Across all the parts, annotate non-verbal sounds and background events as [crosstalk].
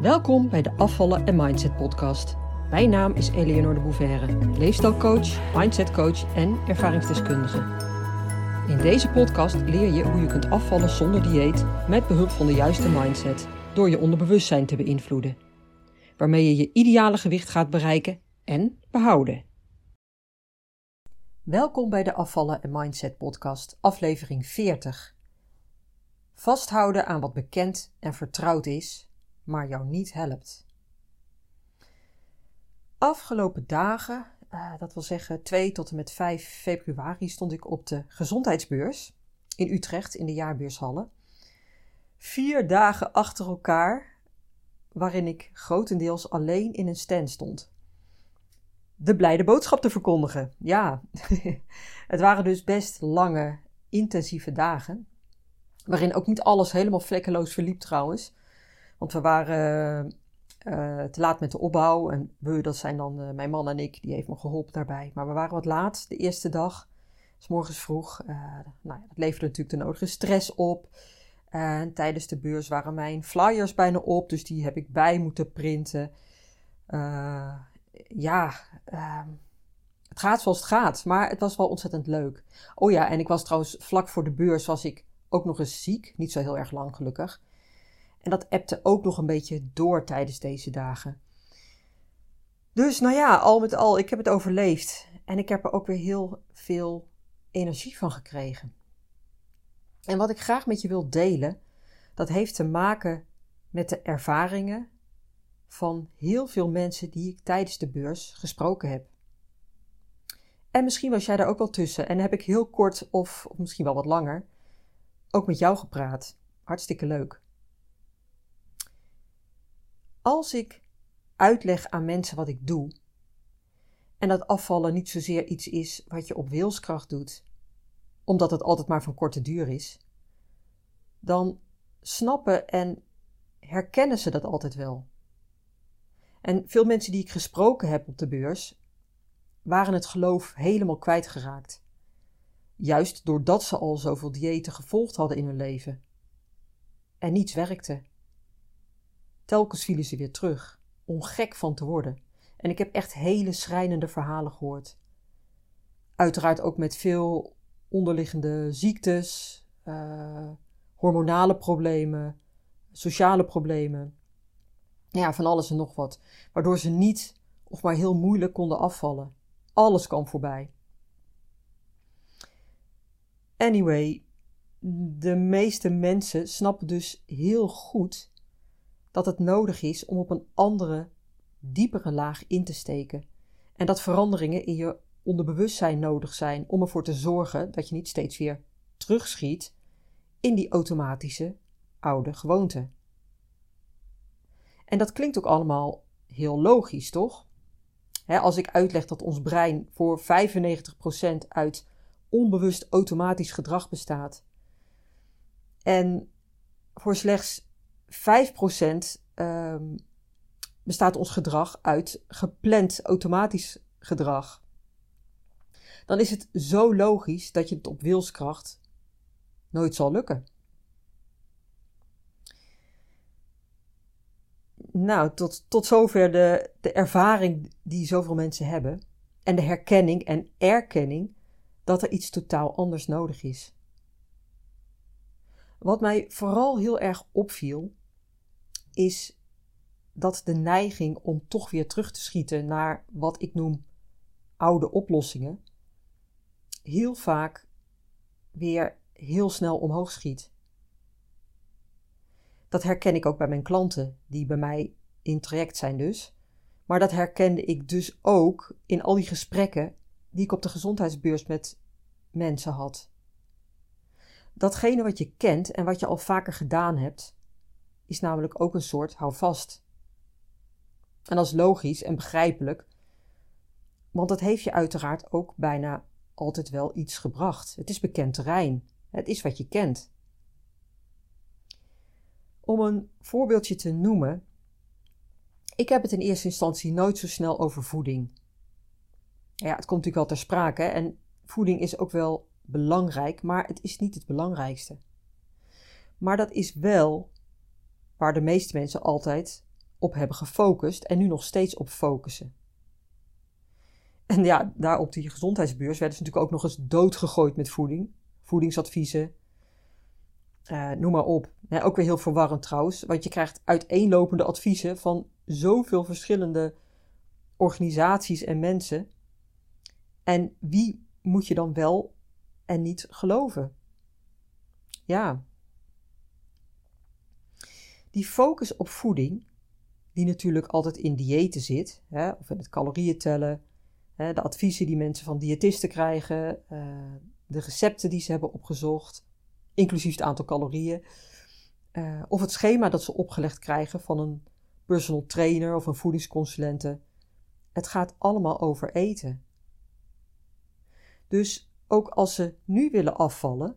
Welkom bij de Afvallen en Mindset podcast. Mijn naam is Eleonore de Bouverre, leefstijlcoach, mindsetcoach en ervaringsdeskundige. In deze podcast leer je hoe je kunt afvallen zonder dieet met behulp van de juiste mindset door je onderbewustzijn te beïnvloeden, waarmee je je ideale gewicht gaat bereiken en behouden. Welkom bij de Afvallen en Mindset podcast, aflevering 40. Vasthouden aan wat bekend en vertrouwd is maar jou niet helpt. Afgelopen dagen, uh, dat wil zeggen 2 tot en met 5 februari, stond ik op de gezondheidsbeurs in Utrecht in de jaarbeurshallen. Vier dagen achter elkaar, waarin ik grotendeels alleen in een stand stond. De blijde boodschap te verkondigen. Ja, [laughs] het waren dus best lange, intensieve dagen. Waarin ook niet alles helemaal vlekkeloos verliep trouwens. Want we waren uh, te laat met de opbouw. En we, dat zijn dan uh, mijn man en ik, die heeft me geholpen daarbij. Maar we waren wat laat de eerste dag. S morgens vroeg. Nou ja, dat leverde natuurlijk de nodige stress op. En tijdens de beurs waren mijn flyers bijna op. Dus die heb ik bij moeten printen. ja, ehm, het gaat zoals het gaat. Maar het was wel ontzettend leuk. Oh ja, en ik was trouwens vlak voor de beurs was ik ook nog eens ziek. Niet zo heel erg lang gelukkig. En dat appte ook nog een beetje door tijdens deze dagen. Dus nou ja, al met al, ik heb het overleefd. En ik heb er ook weer heel veel energie van gekregen. En wat ik graag met je wil delen, dat heeft te maken met de ervaringen van heel veel mensen die ik tijdens de beurs gesproken heb. En misschien was jij daar ook wel tussen en heb ik heel kort of misschien wel wat langer ook met jou gepraat. Hartstikke leuk. Als ik uitleg aan mensen wat ik doe, en dat afvallen niet zozeer iets is wat je op wilskracht doet, omdat het altijd maar van korte duur is, dan snappen en herkennen ze dat altijd wel. En veel mensen die ik gesproken heb op de beurs, waren het geloof helemaal kwijtgeraakt. Juist doordat ze al zoveel diëten gevolgd hadden in hun leven. En niets werkte. Telkens vielen ze weer terug, om gek van te worden. En ik heb echt hele schrijnende verhalen gehoord. Uiteraard ook met veel onderliggende ziektes, uh, hormonale problemen, sociale problemen. Ja, van alles en nog wat. Waardoor ze niet of maar heel moeilijk konden afvallen. Alles kwam voorbij. Anyway, de meeste mensen snappen dus heel goed dat het nodig is om op een andere, diepere laag in te steken. En dat veranderingen in je onderbewustzijn nodig zijn om ervoor te zorgen dat je niet steeds weer terugschiet in die automatische oude gewoonte. En dat klinkt ook allemaal heel logisch, toch? als ik uitleg dat ons brein voor 95% uit onbewust automatisch gedrag bestaat en voor slechts 5% um, ehm, bestaat ons gedrag uit gepland automatisch gedrag. Dan is het zo logisch dat je het op wilskracht nooit zal lukken. Nou, tot, tot zover de, de ervaring die zoveel mensen hebben. En de herkenning en erkenning dat er iets totaal anders nodig is. Wat mij vooral heel erg opviel, is dat de neiging om toch weer terug te schieten naar wat ik noem oude oplossingen, heel vaak weer heel snel omhoog schiet. Dat herken ik ook bij mijn klanten, die bij mij in traject zijn dus. Maar dat herkende ik dus ook in al die gesprekken die ik op de gezondheidsbeurs met mensen had. Datgene wat je kent en wat je al vaker gedaan hebt, is namelijk ook een soort houvast. En dat is logisch en begrijpelijk, want het heeft je uiteraard ook bijna altijd wel iets gebracht. Het is bekend terrein. Het is wat je kent. Om een voorbeeldje te noemen, ik heb het in eerste instantie nooit zo snel over voeding. Ja, het komt natuurlijk wel ter sprake en voeding is ook wel belangrijk, maar het is niet het belangrijkste. Maar dat is wel waar de meeste mensen altijd op hebben gefocust en nu nog steeds op focussen. En ja, daar op die gezondheidsbeurs werden ze natuurlijk ook nog eens doodgegooid met voeding, voedingsadviezen, uh, noem maar op. ook weer heel verwarrend trouwens, want je krijgt uiteenlopende adviezen van zoveel verschillende organisaties en mensen. En wie moet je dan wel en niet geloven? Ja. Die focus op voeding, die natuurlijk altijd in diëten zit, hè, of in het calorieën tellen, hè, de adviezen die mensen van diëtisten krijgen, uh, de recepten die ze hebben opgezocht, inclusief het aantal calorieën, uh, of het schema dat ze opgelegd krijgen van een personal trainer of een voedingsconsulente. Het gaat allemaal over eten. Dus ook als ze nu willen afvallen,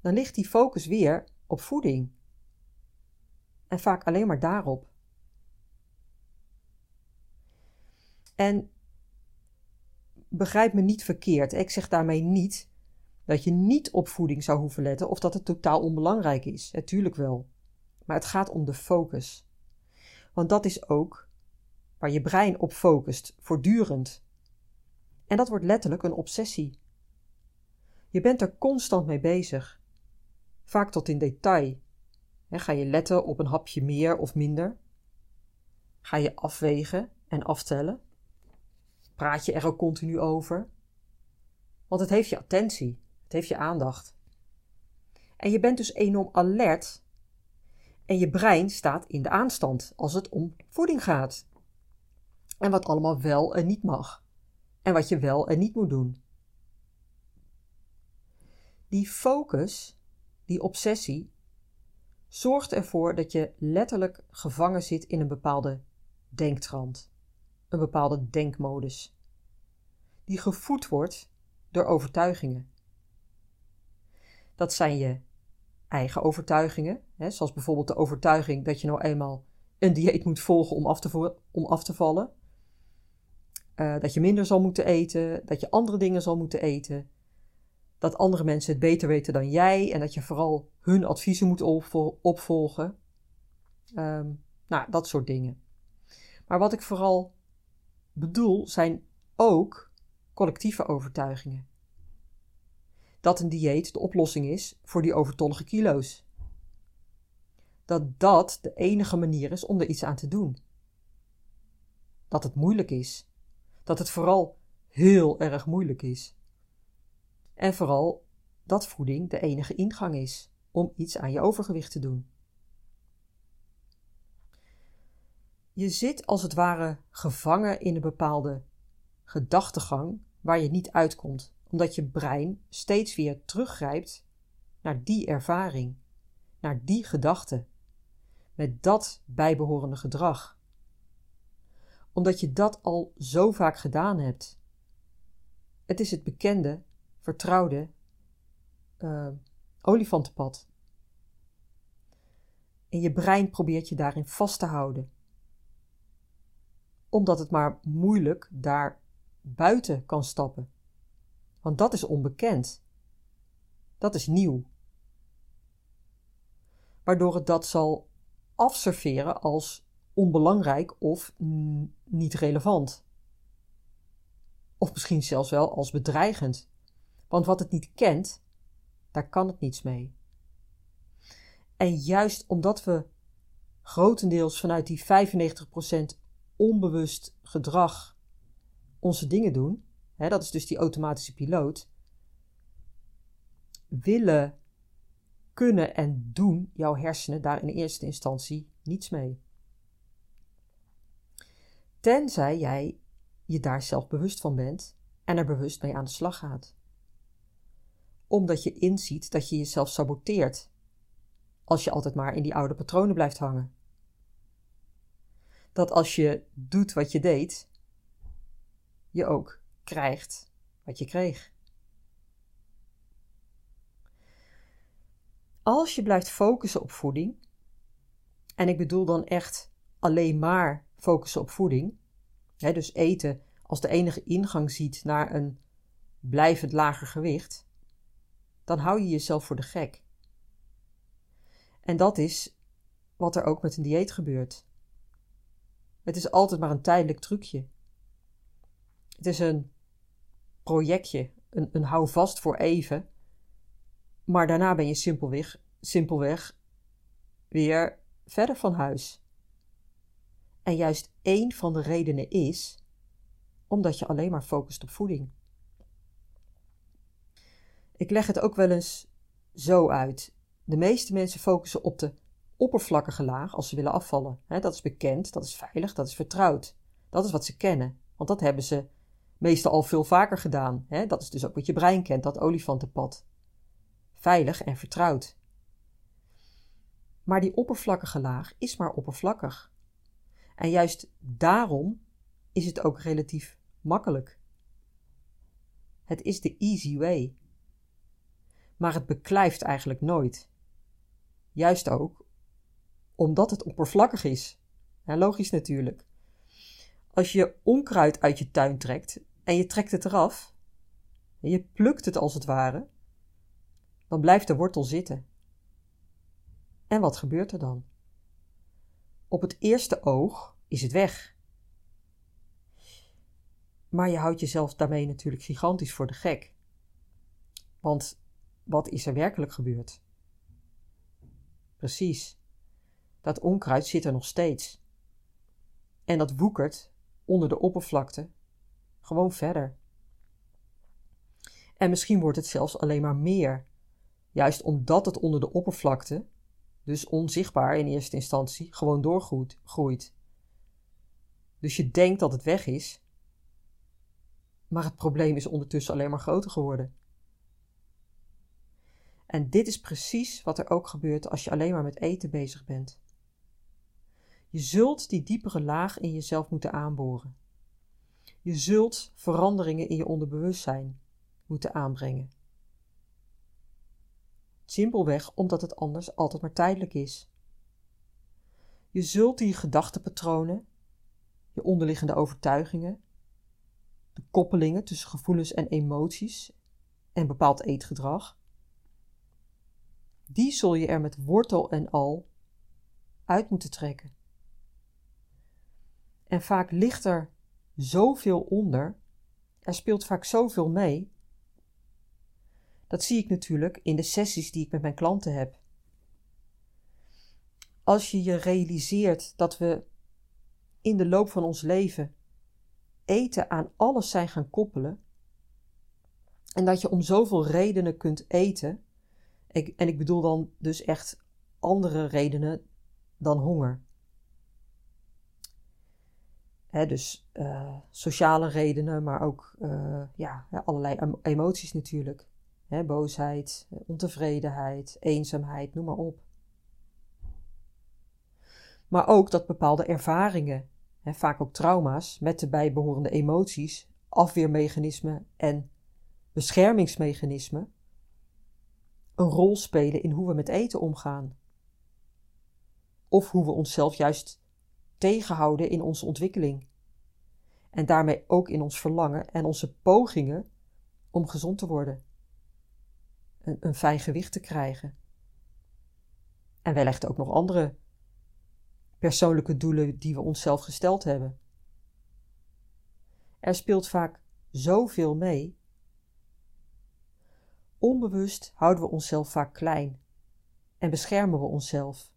dan ligt die focus weer op voeding. En vaak alleen maar daarop. En begrijp me niet verkeerd, ik zeg daarmee niet dat je niet op voeding zou hoeven letten of dat het totaal onbelangrijk is. Natuurlijk wel. Maar het gaat om de focus. Want dat is ook waar je brein op focust, voortdurend. En dat wordt letterlijk een obsessie. Je bent er constant mee bezig, vaak tot in detail. Ga je letten op een hapje meer of minder? Ga je afwegen en aftellen? Praat je er ook continu over? Want het heeft je attentie, het heeft je aandacht. En je bent dus enorm alert en je brein staat in de aanstand als het om voeding gaat. En wat allemaal wel en niet mag. En wat je wel en niet moet doen. Die focus, die obsessie, zorgt ervoor dat je letterlijk gevangen zit in een bepaalde denktrand, een bepaalde denkmodus, die gevoed wordt door overtuigingen. Dat zijn je eigen overtuigingen, hè, zoals bijvoorbeeld de overtuiging dat je nou eenmaal een dieet moet volgen om af te, om af te vallen. Uh, dat je minder zal moeten eten, dat je andere dingen zal moeten eten, dat andere mensen het beter weten dan jij en dat je vooral hun adviezen moet opvolgen. Um, nou, dat soort dingen. Maar wat ik vooral bedoel zijn ook collectieve overtuigingen dat een dieet de oplossing is voor die overtollige kilo's. Dat dat de enige manier is om er iets aan te doen. Dat het moeilijk is. Dat het vooral heel erg moeilijk is. En vooral dat voeding de enige ingang is om iets aan je overgewicht te doen. Je zit als het ware gevangen in een bepaalde gedachtegang waar je niet uitkomt omdat je brein steeds weer teruggrijpt naar die ervaring, naar die gedachte, met dat bijbehorende gedrag. Omdat je dat al zo vaak gedaan hebt. Het is het bekende, vertrouwde uh, olifantenpad. En je brein probeert je daarin vast te houden. Omdat het maar moeilijk daar buiten kan stappen. Want dat is onbekend. Dat is nieuw. Waardoor het dat zal afserveren als onbelangrijk of niet relevant. Of misschien zelfs wel als bedreigend. Want wat het niet kent, daar kan het niets mee. En juist omdat we grotendeels vanuit die 95% onbewust gedrag onze dingen doen, hè, dat is dus die automatische piloot, willen, kunnen en doen jouw hersenen daar in eerste instantie niets mee. Tenzij jij je daar zelf bewust van bent en er bewust mee aan de slag gaat. Omdat je inziet dat je jezelf saboteert als je altijd maar in die oude patronen blijft hangen. Dat als je doet wat je deed, je ook krijgt wat je kreeg. Als je blijft focussen op voeding, en ik bedoel dan echt alleen maar focussen op voeding, hè, dus eten als de enige ingang ziet naar een blijvend lager gewicht, dan hou je jezelf voor de gek. En dat is wat er ook met een dieet gebeurt. Het is altijd maar een tijdelijk trucje. Het is een projectje, een, een houvast voor even. Maar daarna ben je simpelweg, simpelweg weer verder van huis. En juist één van de redenen is omdat je alleen maar focust op voeding. Ik leg het ook wel eens zo uit. De meeste mensen focussen op de oppervlakkige laag als ze willen afvallen. dat is bekend, dat is veilig, dat is vertrouwd. Dat is wat ze kennen, want dat hebben ze meestal al veel vaker gedaan. dat is dus ook wat je brein kent, dat olifantenpad. Veilig en vertrouwd. Maar die oppervlakkige laag is maar oppervlakkig. En juist daarom is het ook relatief makkelijk. Het is de easy way. Maar het beklijft eigenlijk nooit. Juist ook omdat het oppervlakkig is. Logisch natuurlijk. Als je onkruid uit je tuin trekt en je trekt het eraf, en je plukt het als het ware, dan blijft de wortel zitten. En wat gebeurt er dan? Op het eerste oog is het weg. Maar je houdt jezelf daarmee natuurlijk gigantisch voor de gek. Want wat is er werkelijk gebeurd? Precies. Dat onkruid zit er nog steeds. En dat woekert onder de oppervlakte gewoon verder. En misschien wordt het zelfs alleen maar meer, juist omdat het onder de oppervlakte, dus onzichtbaar in eerste instantie, gewoon doorgroeit. Dus je denkt dat het weg is, maar het probleem is ondertussen alleen maar groter geworden. En dit is precies wat er ook gebeurt als je alleen maar met eten bezig bent. Je zult die diepere laag in jezelf moeten aanboren. Je zult veranderingen in je onderbewustzijn moeten aanbrengen. Simpelweg omdat het anders altijd maar tijdelijk is. Je zult die gedachtepatronen, je onderliggende overtuigingen, de koppelingen tussen gevoelens en emoties en bepaald eetgedrag, die zul je er met wortel en al uit moeten trekken. En vaak ligt er zoveel onder, er speelt vaak zoveel mee. Dat zie ik natuurlijk in de sessies die ik met mijn klanten heb. Als je je realiseert dat we in de loop van ons leven eten aan alles zijn gaan koppelen, en dat je om zoveel redenen kunt eten, en ik bedoel dan dus echt andere redenen dan honger dus uh, sociale redenen, maar ook uh, ja, allerlei emoties natuurlijk. Boosheid, ontevredenheid, eenzaamheid, noem maar op. Maar ook dat bepaalde ervaringen, hè, vaak ook trauma's, met de bijbehorende emoties, afweermechanismen en beschermingsmechanismen, een rol spelen in hoe we met eten omgaan. Of hoe we onszelf juist tegenhouden in onze ontwikkeling. En daarmee ook in ons verlangen en onze pogingen om gezond te worden. Een, een fijn gewicht te krijgen. En wellicht ook nog andere persoonlijke doelen die we onszelf gesteld hebben. Er speelt vaak zoveel mee. Onbewust houden we onszelf vaak klein en beschermen we onszelf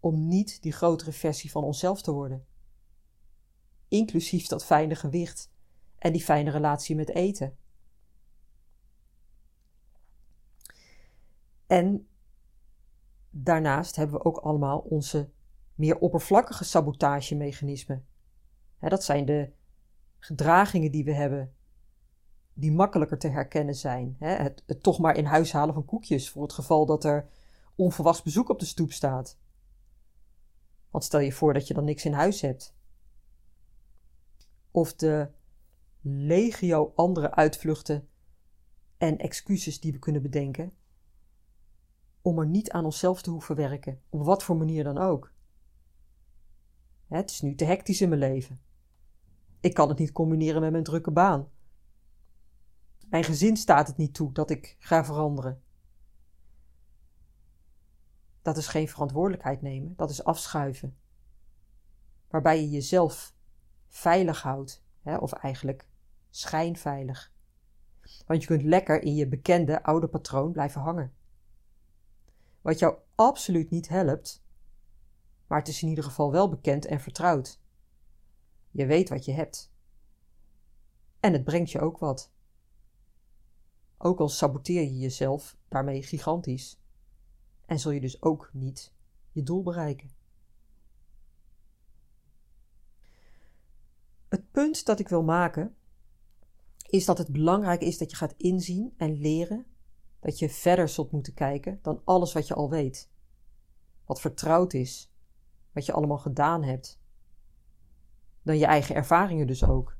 om niet die grotere versie van onszelf te worden. Inclusief dat fijne gewicht en die fijne relatie met eten. En daarnaast hebben we ook allemaal onze meer oppervlakkige sabotagemechanismen. dat zijn de gedragingen die we hebben, die makkelijker te herkennen zijn. het, het toch maar in huis halen van koekjes voor het geval dat er onverwachts bezoek op de stoep staat. Want stel je voor dat je dan niks in huis hebt. Of de legio andere uitvluchten en excuses die we kunnen bedenken om er niet aan onszelf te hoeven werken, op wat voor manier dan ook. Het is nu te hectisch in mijn leven. Ik kan het niet combineren met mijn drukke baan. Mijn gezin staat het niet toe dat ik ga veranderen. Dat is geen verantwoordelijkheid nemen, dat is afschuiven. waarbij je jezelf veilig houdt, hè, of eigenlijk schijnveilig. Want je kunt lekker in je bekende oude patroon blijven hangen. Wat jou absoluut niet helpt, maar het is in ieder geval wel bekend en vertrouwd. Je weet wat je hebt. En het brengt je ook wat. Ook al saboteer je jezelf daarmee gigantisch. En zul je dus ook niet je doel bereiken. Het punt dat ik wil maken is dat het belangrijk is dat je gaat inzien en leren dat je verder zult moeten kijken dan alles wat je al weet. Wat vertrouwd is, wat je allemaal gedaan hebt. Dan je eigen ervaringen dus ook.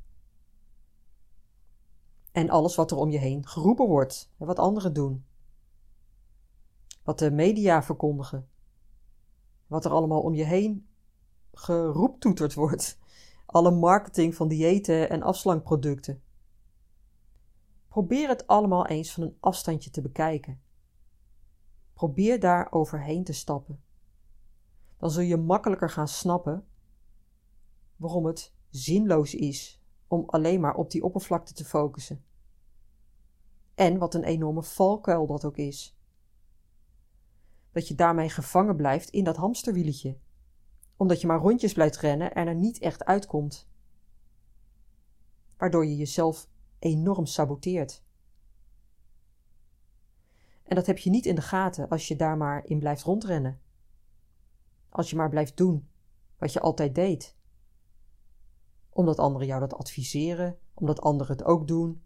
En alles wat er om je heen geroepen wordt wat anderen doen. Wat de media verkondigen. Wat er allemaal om je heen geroeptoeterd wordt. [laughs] Alle marketing van diëten en afslankproducten. Probeer het allemaal eens van een afstandje te bekijken. Probeer daar overheen te stappen. Dan zul je makkelijker gaan snappen waarom het zinloos is om alleen maar op die oppervlakte te focussen. En wat een enorme valkuil dat ook is. Dat je daarmee gevangen blijft in dat hamsterwieletje, omdat je maar rondjes blijft rennen en er niet echt uitkomt. Waardoor je jezelf enorm saboteert. En dat heb je niet in de gaten als je daar maar in blijft rondrennen. Als je maar blijft doen wat je altijd deed. Omdat anderen jou dat adviseren, omdat anderen het ook doen.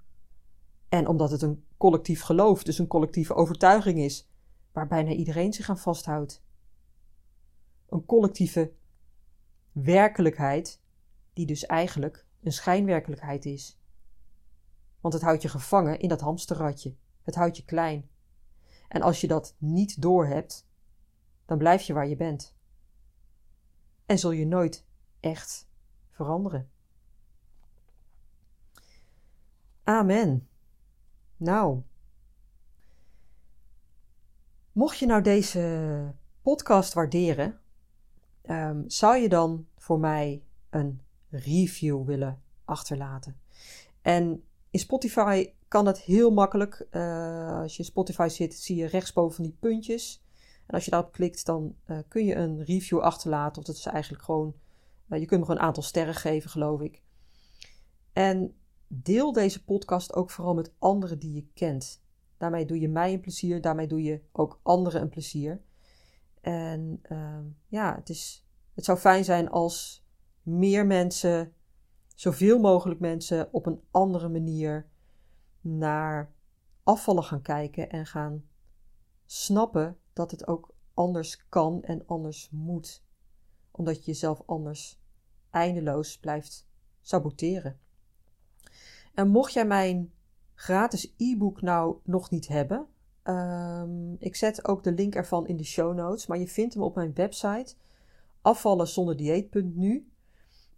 En omdat het een collectief geloof, dus een collectieve overtuiging is, waar bijna iedereen zich aan vasthoudt. Een collectieve werkelijkheid, die dus eigenlijk een schijnwerkelijkheid is want het houdt je gevangen in dat hamsterradje. Het houdt je klein. En als je dat niet doorhebt, dan blijf je waar je bent. En zul je nooit echt veranderen. Amen. Nou, mocht je nou deze podcast waarderen, um, zou je dan voor mij een review willen achterlaten. En in Spotify kan dat heel makkelijk. Uh, als je in Spotify zit, zie je rechtsboven van die puntjes. En als je daarop klikt, dan uh, kun je een review achterlaten. Of dat is eigenlijk gewoon. Uh, je kunt nog een aantal sterren geven, geloof ik. En deel deze podcast ook vooral met anderen die je kent. Daarmee doe je mij een plezier, daarmee doe je ook anderen een plezier. En ehm, ja, het, is, het zou fijn zijn als meer mensen zoveel mogelijk mensen op een andere manier naar afvallen gaan kijken en gaan snappen dat het ook anders kan en anders moet, omdat je jezelf anders eindeloos blijft saboteren. En mocht jij mijn gratis e-book nou nog niet hebben, um, ik zet ook de link ervan in de show notes, maar je vindt hem op mijn website afvallenzonderdieet.nu.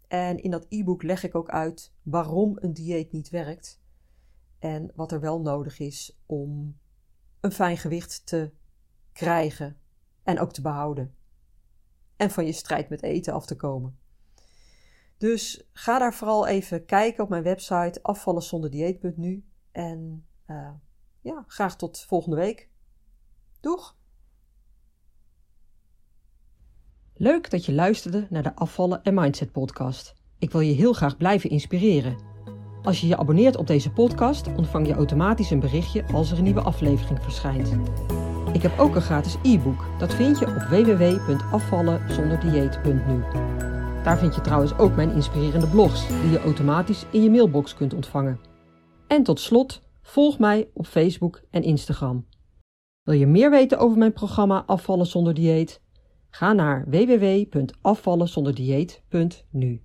En in dat e-book leg ik ook uit waarom een dieet niet werkt en wat er wel nodig is om een fijn gewicht te krijgen en ook te behouden. En van je strijd met eten af te komen. Dus ga daar vooral even kijken op mijn website afvallenzonderdieet.nu. En uh, ja, graag tot volgende week. Doeg! Leuk dat je luisterde naar de Afvallen en Mindset podcast. Ik wil je heel graag blijven inspireren. Als je je abonneert op deze podcast, ontvang je automatisch een berichtje als er een nieuwe aflevering verschijnt. Ik heb ook een gratis e-book. Dat vind je op www.afvallenzonderdieet.nu. Daar vind je trouwens ook mijn inspirerende blogs, die je automatisch in je mailbox kunt ontvangen. En tot slot, volg mij op Facebook en Instagram. Wil je meer weten over mijn programma Afvallen zonder dieet? Ga naar www.afvallenzonderdieet.nu